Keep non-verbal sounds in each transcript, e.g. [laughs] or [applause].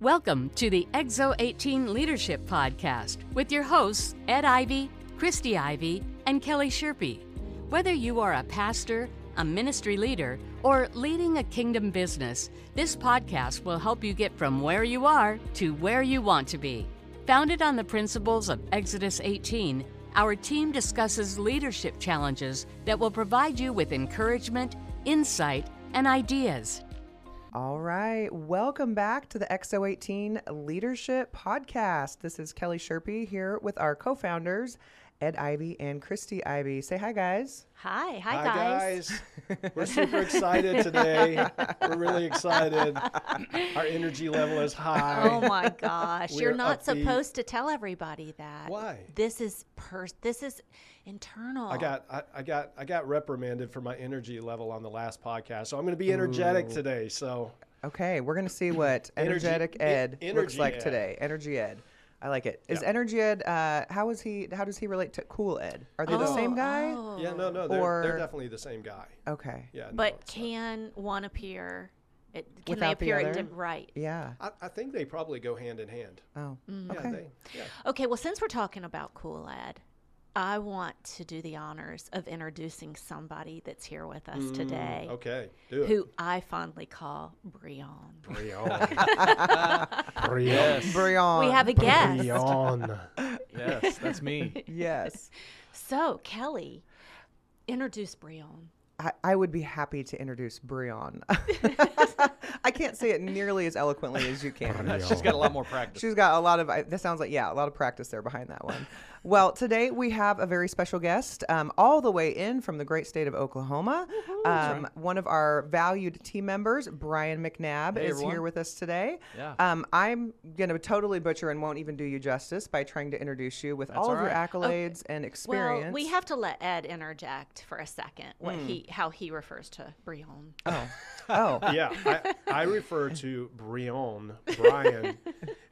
Welcome to the EXO 18 Leadership Podcast with your hosts, Ed Ivy, Christy Ivy, and Kelly Sherpy. Whether you are a pastor, a ministry leader, or leading a kingdom business, this podcast will help you get from where you are to where you want to be. Founded on the principles of Exodus 18, our team discusses leadership challenges that will provide you with encouragement, insight, and ideas. All right. Welcome back to the EXO 18 Leadership Podcast. This is Kelly Sherpy here with our co founders, Ed Ivy and Christy Ivy. Say hi, guys. Hi, hi, Hi, guys. guys. [laughs] We're super excited today. We're really excited. Our energy level is high. Oh my gosh, you're not upbeat. supposed to tell everybody that. Why? This is per. This is internal. I got I, I got I got reprimanded for my energy level on the last podcast. So I'm going to be energetic Ooh. today. So Okay, we're going to see what Energy- Energetic e- Ed looks like Ed. today. Energy Ed. I like it. Is Yeah. Energy Ed, uh, how is he, how does he relate to Cool Ed? Are they the Oh, same guy? oh. yeah, no, no, they're, Or- they're definitely the same guy. Okay. Yeah, no, But not. can one appear? It, can Without they appear at other? right? Yeah. I, I think they probably go hand in hand. Oh, Mm-hmm. Yeah, okay. they, yeah. Okay. Well, since we're talking about cool ed, I want to do the honors of introducing somebody that's here with us today, Mm, Okay, do it. who I fondly call Brion. Brion. [laughs] Brion. Yes. Brion. We have a guest. Brion. yes, that's me. [laughs] Yes. So Kelly, introduce Brion. I, I would be happy to introduce Brion. [laughs] [laughs] I can't say it nearly as eloquently as you can. She's got a lot more practice. She's got a lot of. I- That sounds like yeah, a lot of practice there behind that one. Well, today we have a very special guest, um, all the way in from the great state of Oklahoma. Um, one of our valued team members, Brian McNabb, Hey, is everyone. here with us today. Yeah. Um, I'm gonna totally butcher and won't even do you justice by trying to introduce you with all all of your right. accolades and experience. Well, we have to let Ed interject for a second what Hmm. he how he refers to Brion. Oh, oh, [laughs] yeah, I, I refer to Brion, Brian,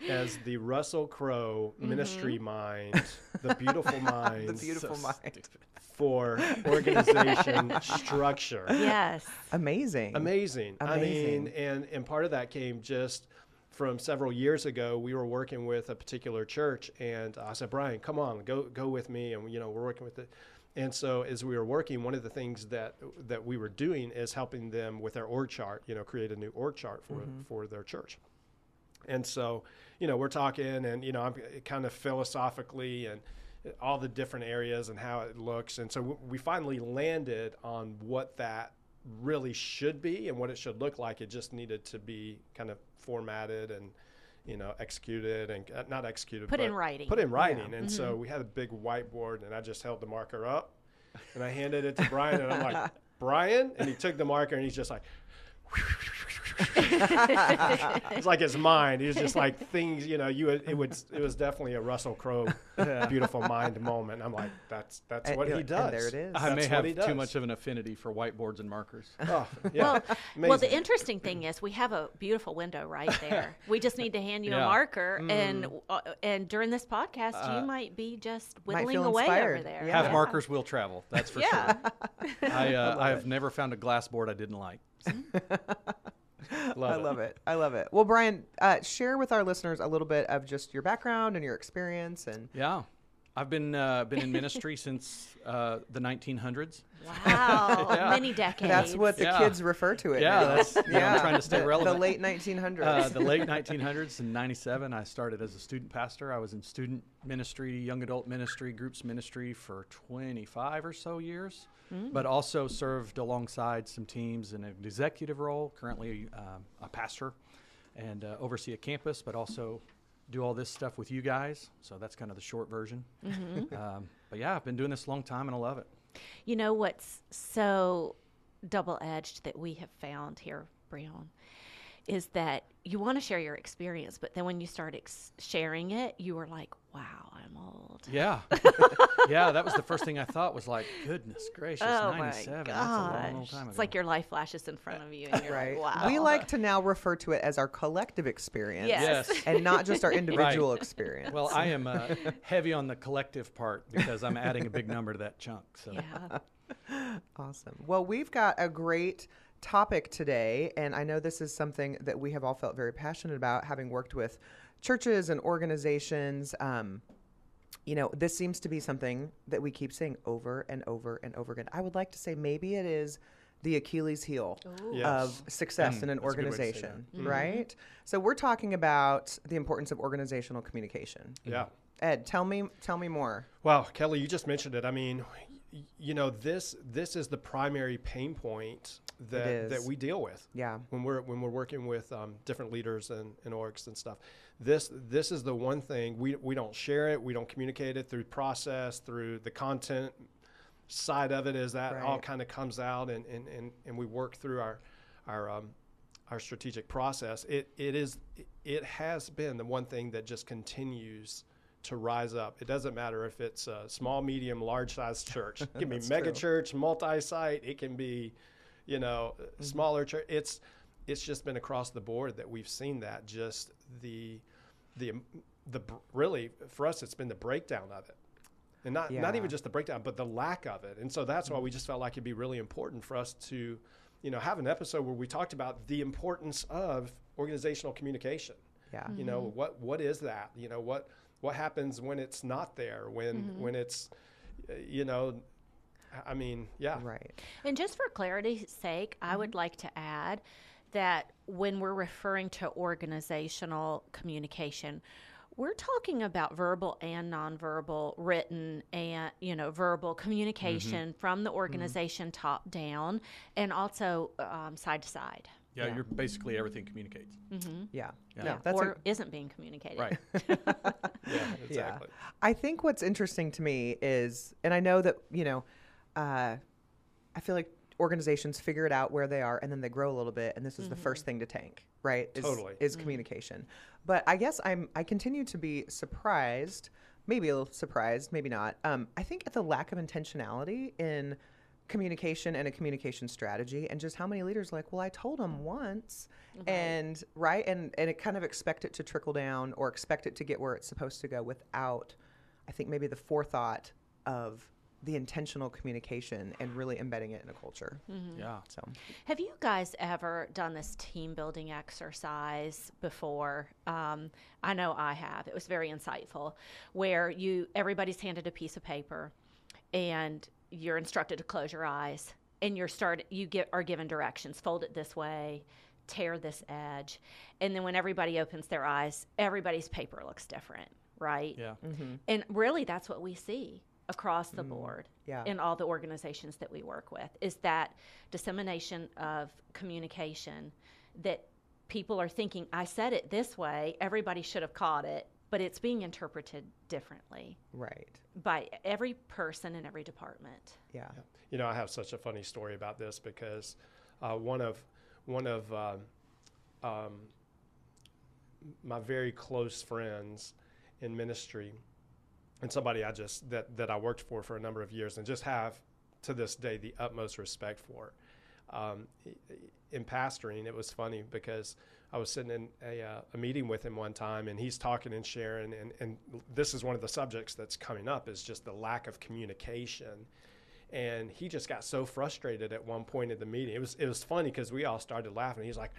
as the Russell Crowe ministry mm-hmm. mind, the beautiful [laughs] mind, the beautiful mind. for organization structure. Yes. Amazing. Amazing. I mean, and and part of that came just from several years ago. We were working with a particular church, and I said, Brian, come on, go go with me, and you know we're working with it. And so as we were working, one of the things that that we were doing is helping them with their org chart. You know, create a new org chart for mm-hmm. for their church. And so, you know, we're talking, and you know, I'm kind of philosophically and all the different areas and how it looks. And so we finally landed on what that really should be and what it should look like. It just needed to be kind of formatted and you know executed and uh, not executed, Put in writing. Put in writing. And so we had a big whiteboard, and I just held the marker up, and I handed it to Brian, and I'm like, [laughs] Brian, and he took the marker, and he's just like. [laughs] it's like his mind. He was just like things, you know. You it would it was definitely a Russell Crowe beautiful mind moment. I'm like, that's that's And- what he and does. there it is. I may That's what have too much of an affinity for whiteboards and markers. Oh, [laughs] yeah. Well, well, the interesting thing is we have a beautiful window right there. we just need to hand you a Yeah. marker, and uh, and during this podcast, you might be just whittling feel away over there. Yeah. Have markers will travel. That's for Yeah. sure. [laughs] I, uh, I have never found a glass board I didn't like. [laughs] Love I love it. I love it. Well, Brian, uh, share with our listeners a little bit of just your background and your experience, and Yeah. I've been uh, been in ministry since uh, the 1900s. Wow, [laughs] Yeah. many decades. that's what the Yeah. kids refer to it. Yeah, now. that's you know, I'm trying to stay the, relevant. The late 1900s. Uh, the late 1900s in 97 i started as a student pastor i was in student ministry young adult ministry groups ministry for 25 or so years but also served alongside some teams in an executive role currently um, a pastor and uh, oversee a campus but also do all this stuff with you guys. So that's kind of the short version. [laughs] Um, but yeah i've been doing this a long time and i love it. You know what's so double edged that we have found here, Brion, is that you want to share your experience, but then when you start ex- sharing it, you are like, wow, I'm old. yeah [laughs] yeah that was the first thing i thought was like goodness gracious Oh 97. That's a long, long time ago It's like your life flashes in front of you and you're right. like, wow. We like to now refer to it as our collective experience, Yes. Yes. [laughs] and not just our individual experience. Well, I am uh, [laughs] heavy on the collective part because I'm adding a big number to that chunk. So Yeah. Awesome. Well, we've got a great topic today, and I know this is something that we have all felt very passionate about, having worked with churches and organizations. Um, you know, this seems to be something that we keep saying over and over and over again. I would like to say maybe it is the Achilles heel Yes. of success Mm, in an that's a good way organization, right? So we're talking about the importance of organizational communication. Yeah. Ed, tell me tell me more. Well, Kelly, you just mentioned it. I mean, y- you know, this this is the primary pain point that that we deal with. Yeah. When we're when we're working with um, different leaders and, and orgs and stuff, this this is the one thing we we don't share it, we don't communicate it through process, through the content side of it. Is that all kind of comes out and, and, and, and we work through our our um, our strategic process. It it is it has been the one thing that just continues to rise up. It doesn't matter if it's a small, medium, large size church. It can be [laughs] That's mega true. church, multi site. It can be, you know, Mm-hmm. smaller church. It's it's just been across the board that we've seen that. Just the the the really for us, it's been the breakdown of it. And not, not Yeah. Mm-hmm. even just the breakdown, but the lack of it. And so that's why we just felt like it'd be really important for us to, you know, have an episode where we talked about the importance of organizational communication Yeah. you know what what is that you know what what happens when it's not there when when it's uh, you know i mean yeah. Right. And just for clarity's sake, I would like to add that when we're referring to organizational communication, we're talking about verbal and nonverbal, written and you know verbal communication from the organization top down, and also um, side to side. Yeah, Yeah. you're basically everything communicates. Yeah. Yeah. No, that's or a, isn't being communicated. Right. [laughs] yeah exactly I think what's interesting to me is, and I know that, you know, uh, I feel like organizations figure it out where they are and then they grow a little bit. And this is the first thing to tank, right? Is, Totally. Is communication. But I guess I'm, I continue to be surprised, maybe a little surprised, maybe not. Um, I think at the lack of intentionality in communication and a communication strategy and just how many leaders are like well i told them once and right and and it kind of expect it to trickle down or expect it to get where it's supposed to go without i think maybe the forethought of the intentional communication and really embedding it in a culture Yeah. so Have you guys ever done this team building exercise before? Um, I know I have. It was very insightful, where you everybody's handed a piece of paper, and you're instructed to close your eyes, and you're start you get are given directions. Fold it this way, tear this edge, and then when everybody opens their eyes, everybody's paper looks different, right? Yeah. Mm-hmm. And really, that's what we see across the mm, board yeah. in all the organizations that we work with is that dissemination of communication that people are thinking, I said it this way, everybody should have caught it, but it's being interpreted differently right. by every person in every department. yeah. You know i have such a funny story about this because uh, one of one of um, um, my very close friends in ministry and somebody i just that that i worked for for a number of years and just have to this day the utmost respect for um, in pastoring. It was funny because i was sitting in a, uh, a meeting with him one time and he's talking and sharing and, and this is one of the subjects that's coming up is just the lack of communication and he just got so frustrated at one point in the meeting. It was it was funny because we all started laughing. He's like,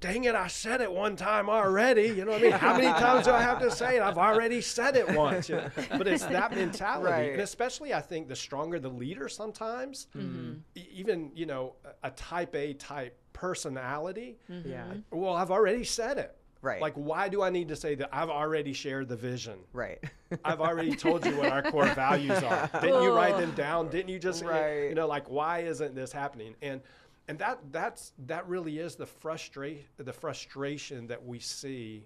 "Dang it! I said it one time already. You know what I mean? How many times do I have to say it? I've already said it once." You know? But it's that mentality, Right. and especially I think the stronger the leader, sometimes e- even you know a, a type A type personality. yeah Well, I've already said it. Right. Like, why do I need to say that? I've already shared the vision. right [laughs] I've already told you what our core [laughs] values are. Didn't you write them down? Didn't you just Right. you know like why isn't this happening? And and that that's that really is the frustration the frustration that we see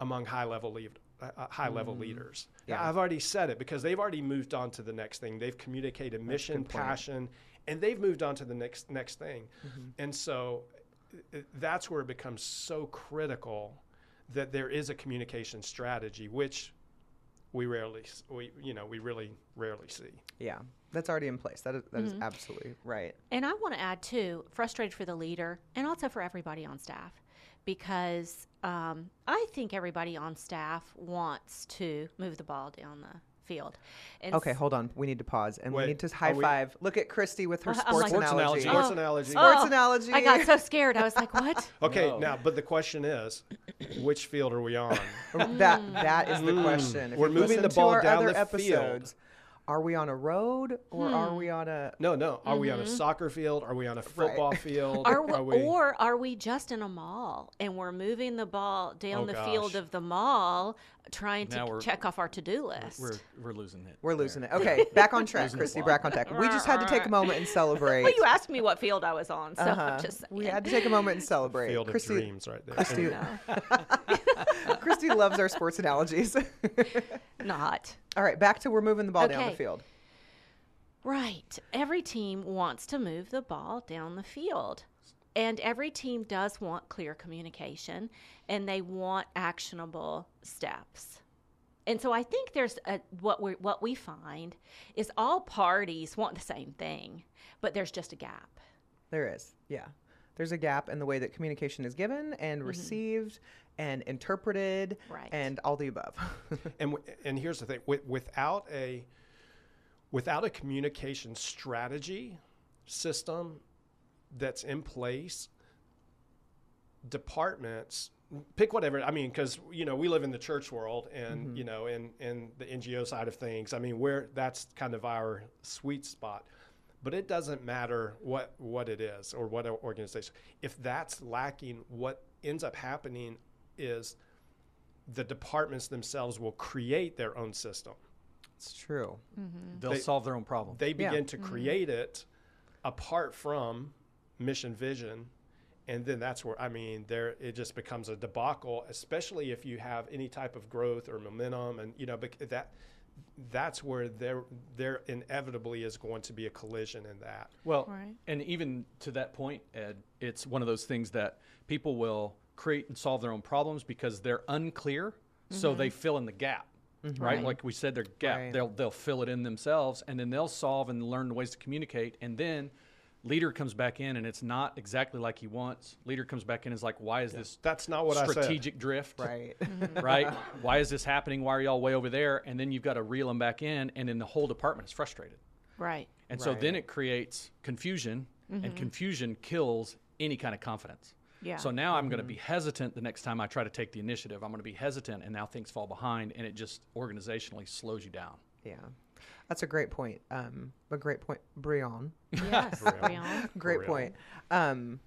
among high level lead, uh, uh, high level leaders. Yeah, Yeah. I've already said it because they've already moved on to the next thing. They've communicated mission, passion, and they've moved on to the next next thing. And so uh, that's where it becomes so critical that there is a communication strategy, which we rarely, we you know, we really rarely see. yeah that's already in place that is, that is absolutely right And I want to add too, frustrated for the leader and also for everybody on staff, because um, I think everybody on staff wants to move the ball down the field. And Okay, hold on. We need to pause and Wait, we need to are high we- five. Look at Christy with her I'm sports like- Sports analogy. analogy. Sports Oh. analogy. Sports Oh, analogy. I got so scared. I was like, "What?" [laughs] Okay, No. now, but the question is, which field are we on? [laughs] that that is the Mm. question. If We're moving the ball down other the field. episodes, are we on a road or are Hmm. we on a No, no. Are we on a soccer field? Are we on a football [laughs] field? Are we, Are we? or are we just in a mall and we're moving the ball down Oh, the field of the mall, trying Now to check off our to-do list? We're we're losing it. we're there. losing it. Okay, back on [laughs] track, Christy. Back on track. We just had to take a moment and celebrate. well, you asked me what field I was on, so Uh-huh. I'm just saying. We had to take a moment and celebrate. Field of Christy, dreams, right there. Christy, [laughs] Christy loves our sports analogies. [laughs] not. All right, back to we're moving the ball down the field. Right. Every team wants to move the ball down the field. And every team does want clear communication and they want actionable steps. And so I think there's a, what we what we find is all parties want the same thing, but there's just a gap. There is, yeah. There's a gap in the way that communication is given and received and interpreted Mm-hmm. Right. and all the above. [laughs] and w- and here's the thing: with, without a without a communication strategy system that's in place, departments pick whatever. I mean, because you know we live in the church world, and mm-hmm. you know, in in the NGO side of things. I mean, where that's kind of our sweet spot. But it doesn't matter what what it is or what organization. If that's lacking, what ends up happening is the departments themselves will create their own system. it's true. Mm-hmm. They'll They- solve their own problem. They Yeah. begin to mm-hmm. create it apart from mission vision. And then that's where I mean there it just becomes a debacle, especially if you have any type of growth or momentum and you know that that's where there there inevitably is going to be a collision in that. Well, Right. and even to that point, Ed, it's one of those things that people will create and solve their own problems because they're unclear, so mm-hmm. they fill in the gap. Mm-hmm. Right? Right. like we said, their gap. Right. They'll they'll fill it in themselves, and then they'll solve and learn ways to communicate. And then leader comes back in, and it's not exactly like he wants. Leader comes back in, and is like, why is this That's not what I said. strategic drift? Right. [laughs] right? Why is this happening? Why are y'all way over there? And then you've got to reel them back in, and then the whole department is frustrated. Right. And so then it creates confusion, and mm-hmm. confusion kills any kind of confidence. Yeah. So now I'm going to mm-hmm. be hesitant the next time I try to take the initiative. I'm going to be hesitant, and now things fall behind, and it just organizationally slows you down. Yeah. That's a great point. Um, a great point, Brion. Yes, Brian. [laughs] Great real. point. Um,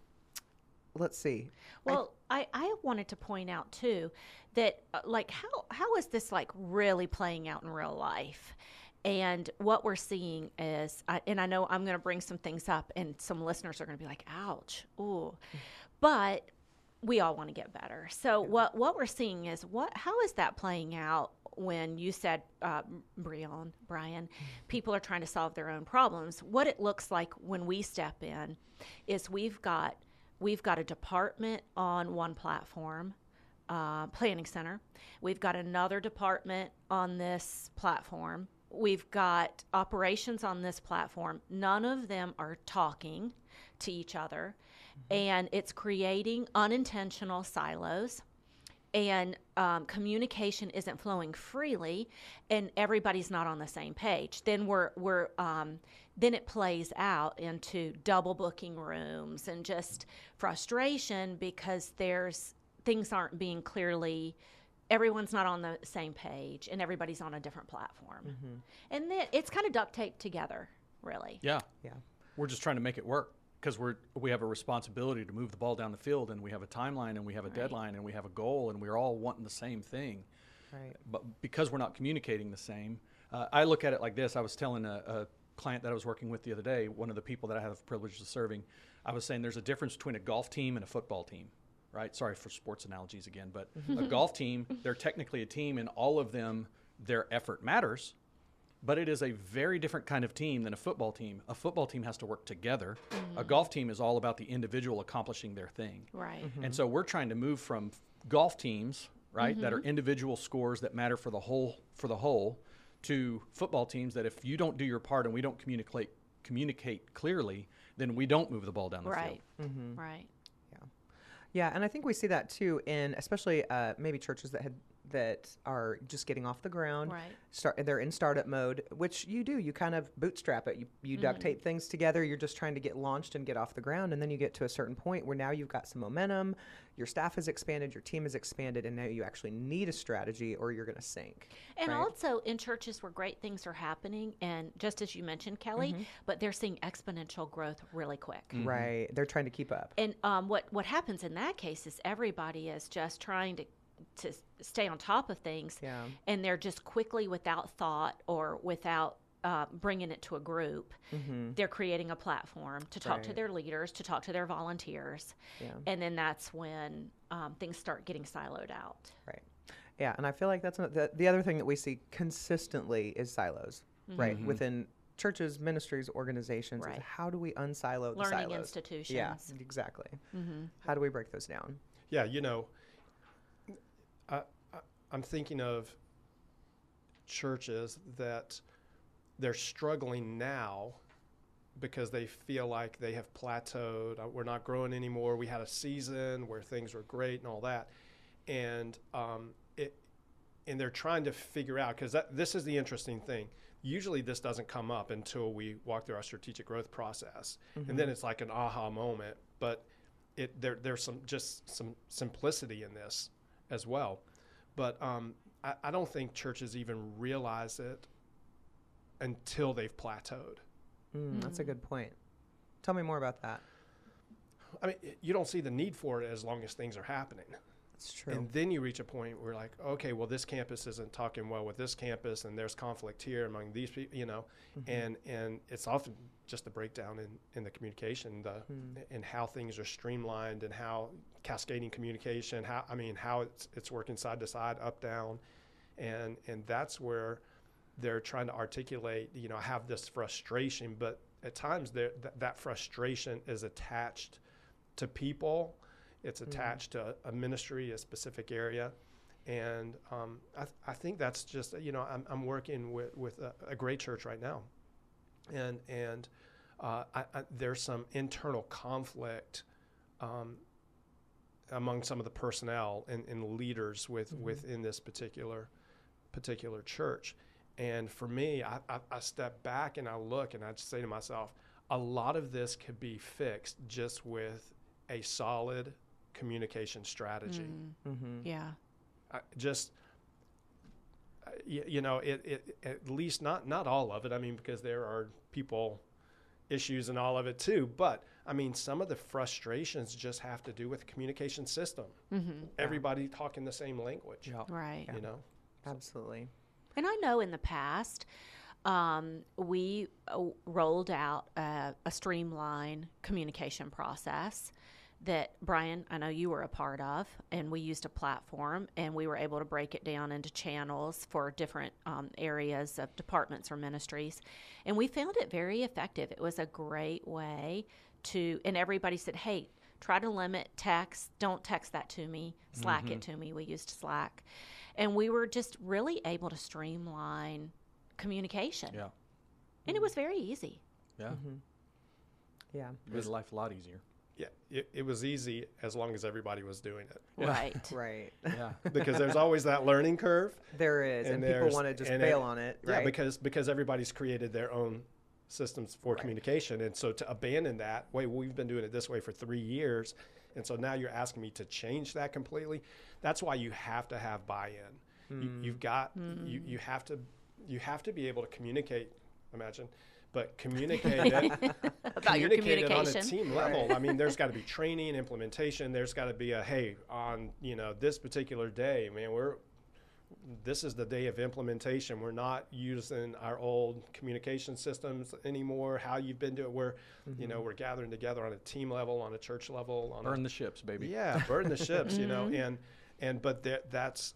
let's see. Well, I, I wanted to point out too that uh, like how how is this like really playing out in real life? And what we're seeing is, I, and I know I'm going to bring some things up, and some listeners are going to be like, "Ouch, ooh," [laughs] but we all want to get better. So what what we're seeing is what how is that playing out when you said uh, Brian Brian people are trying to solve their own problems. What it looks like when we step in is we've got we've got a department on one platform. Uh, planning center. We've got another department on this platform. We've got operations on this platform. None of them are talking to each other, and it's creating unintentional silos and um, communication isn't flowing freely and everybody's not on the same page then we're we're um, then it plays out into double booking rooms and just frustration because there's things aren't being clearly everyone's not on the same page and everybody's on a different platform and then it's kind of duct taped together really Yeah. Yeah. We're just trying to make it work because we're we have a responsibility to move the ball down the field, and we have a timeline, and we have a deadline, and we have a goal, and we're all wanting the same thing. Right. but because we're not communicating the same, uh, I look at it like this. I was telling a, a client that I was working with the other day, one of the people that I have the privilege of serving, I was saying there's a difference between a golf team and a football team, right? Sorry for sports analogies again, but [laughs] a golf team, they're technically a team, and all of them, their effort matters. But it is a very different kind of team than a football team. A football team has to work together. A mm. golf team is all about the individual accomplishing their thing. right mm-hmm. And so we're trying to move from golf teams, right, that are mm-hmm. individual scores that matter for the whole for the whole, to football teams that if you don't do your part and we don't communicate communicate clearly, then we don't move the ball down the right field. Right. Mm-hmm. Right Yeah, Yeah. and I think we see that too in especially uh, maybe churches that had that are just getting off the ground. Right. Start they're in startup mode, which you do. You kind of bootstrap it. You you Mm-hmm. duct tape things together. You're just trying to get launched and get off the ground, and then you get to a certain point where now you've got some momentum. Your staff has expanded, your team has expanded, and now you actually need a strategy, or you're going to sink. And right? also in churches where great things are happening, and just as you mentioned, Kelly, Mm-hmm. but they're seeing exponential growth really quick. right, they're trying to keep up. And um, what what happens in that case is everybody is just trying to to stay on top of things, Yeah. and they're just quickly, without thought or without uh, bringing it to a group, they're creating a platform to talk to Mm-hmm. Their leaders, to talk to their volunteers, Yeah. and then that's when um, things start getting siloed out. Right. Yeah, and I feel like that's one- the the other thing that we see consistently is silos, right? Within churches, ministries, organizations. is Right. how do we unsilo the Learning silos? institutions. Yeah, exactly. How do we break those down? Yeah, you know, I, I, I'm thinking of churches that they're struggling now because they feel like they have plateaued. uh, We're not growing anymore. We had a season where things were great and all that, and um, it, and they're trying to figure out because this is the interesting thing. Usually, this doesn't come up until we walk through our strategic growth process, and then it's like an aha moment. But it there there's some just some simplicity in this as well. But um, I, I don't think churches even realize it until they've plateaued. Mm, That's a good point. Tell me more about that. I mean, you don't see the need for it as long as things are happening. It's true. And then you reach a point where, like, okay, well, this campus isn't talking well with this campus, and there's conflict here among these people, you know, mm-hmm. and and it's often just a breakdown in, in the communication, the hmm. and how things are streamlined, and how cascading communication, how I mean, how it's it's working side to side, up down, and and that's where they're trying to articulate, you know, I have this frustration, but at times th- that frustration is attached to people it's attached to a ministry, a specific area, and um, I, th- I think that's just you know I'm, I'm working with with a, a great church right now, and and uh, I, I, there's some internal conflict um, among some of the personnel and, and leaders with within this particular particular church, and for me, I, I, I step back and I look and I just say to myself, a lot of this could be fixed just with a solid communication strategy. mm-hmm. Yeah. I just uh, you, you know it, it at least not not all of it i mean because there are people issues and all of it too but i mean some of the frustrations just have to do with the communication system Mm-hmm. everybody talking the same language Yeah. Right. you know Absolutely. And I know in the past, um, we uh, rolled out a, a streamline communication process that Brian, I know you were a part of, and we used a platform and we were able to break it down into channels for different um, areas of departments or ministries. And we found it very effective. It was a great way to, and everybody said, hey, try to limit text. Don't text that to me. Slack it mm-hmm. to me. We used Slack. And we were just really able to streamline communication. Yeah. And it mm-hmm. was very easy. Yeah. Mm-hmm. Yeah. It made life a lot easier. Yeah it, it was easy as long as everybody was doing it Right. [laughs] Right. Yeah. [laughs] because there's always that learning curve there is, and, people want to just and bail it- on it, Yeah, because because everybody's created their own systems for communication, and so to abandon that, wait, we've been doing it this way for three years, and so now you're asking me to change that completely. That's why you have to have buy-in. You, hmm. you've got hmm. you you have to you have to be able to communicate. Imagine. But [laughs] communicate it, About your communicate it on a team level. I mean, there's got to be training, implementation. There's got to be a hey, on you know this particular day, man, we're this is the day of implementation. We're not using our old communication systems anymore. How you've been doing, we're, you know, mm-hmm. we're gathering together on a team level, on a church level, on Burn a, the ships, baby. yeah, burn the ships, you know, mm-hmm. and and but that that's,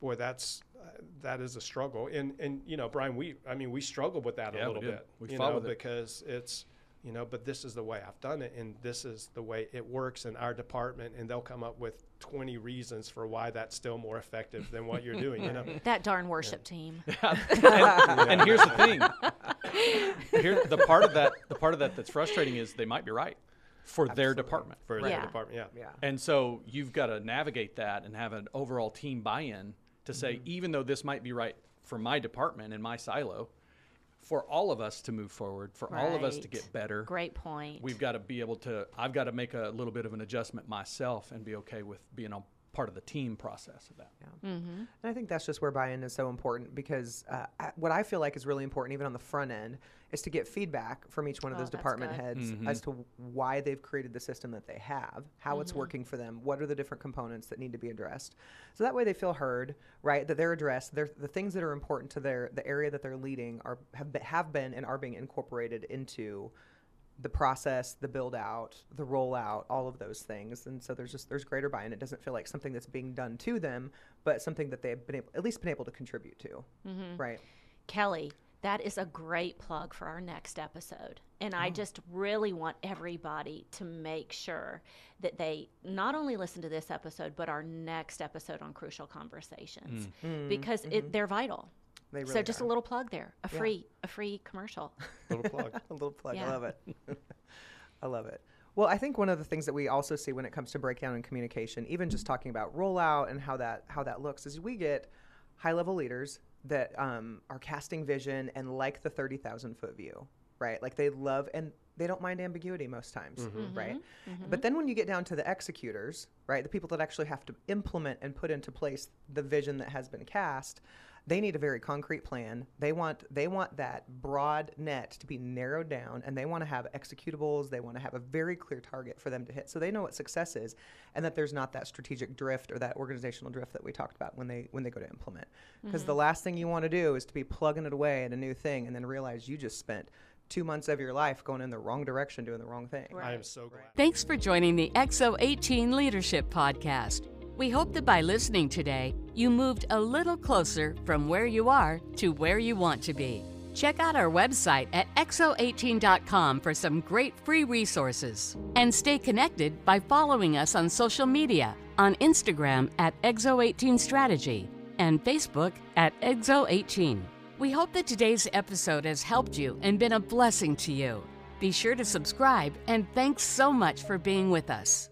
boy, that's uh, that is a struggle. And and you know, Brian, we, I mean, we struggled with that Yeah, a little did. bit, We you fought know, with it. because it's. You know, but this is the way I've done it, and this is the way it works in our department, and they'll come up with 20 reasons for why that's still more effective than what you're doing. You know, [laughs] That darn worship team. [laughs] and, and here's the thing. Here, the part of that, the part of that that's frustrating is they might be right for their department. for Yeah. the department, yeah. yeah. And so you've got to navigate that and have an overall team buy-in to say, mm-hmm. even though this might be right for my department and my silo, for all of us to move forward, for all of us to get better, Great point. we've got to be able to, I've got to make a little bit of an adjustment myself and be okay with being a part of the team process of that. Yeah. Mm-hmm. And I think that's just where buy-in is so important because uh, I- what I feel like is really important, even on the front end, is to get feedback from each one of Oh, those department good. heads mm-hmm. as to why they've created the system that they have, how it's mm-hmm. working for them, what are the different components that need to be addressed. So that way they feel heard, right? That they're addressed. They're, the things that are important to their the area that they're leading are have been, have been and are being incorporated into the process, the build out, the rollout, all of those things. And so there's just there's greater buy-in. It doesn't feel like something that's being done to them, but something that they've been able, at least been able to contribute to. Mm-hmm. Right. Kelly, that is a great plug for our next episode. And Oh. I just really want everybody to make sure that they not only listen to this episode, but our next episode on Crucial Conversations mm. Mm. because it, mm-hmm. they're vital. Mm. Mm-hmm. So just are. a little plug there, a Yeah. free, a free commercial. [laughs] Little plug. [laughs] a little plug. I love it. [laughs] I love it. Well, I think one of the things that we also see when it comes to breakdown and communication, even just talking about rollout and how that how that looks, is we get high level leaders that um, are casting vision and like the thirty thousand foot view, right? Like they love and they don't mind ambiguity most times, right? But then when you get down to the executors, right, the people that actually have to implement and put into place the vision that has been cast, they need a very concrete plan. They want they want that broad net to be narrowed down and they want to have executables, they want to have a very clear target for them to hit so they know what success is and that there's not that strategic drift or that organizational drift that we talked about when they when they go to implement. Because the mm-hmm. last thing you want to do is to be plugging it away at a new thing and then realize you just spent 2 months of your life going in the wrong direction doing the wrong thing. I am so glad. Thanks for joining the EXO 18 Leadership Podcast. We hope that by listening today, you moved a little closer from where you are to where you want to be. Check out our website at exo18.com for some great free resources. And stay connected by following us on social media on Instagram at Exo18Strategy and Facebook at Exo18. We hope that today's episode has helped you and been a blessing to you. Be sure to subscribe and thanks so much for being with us.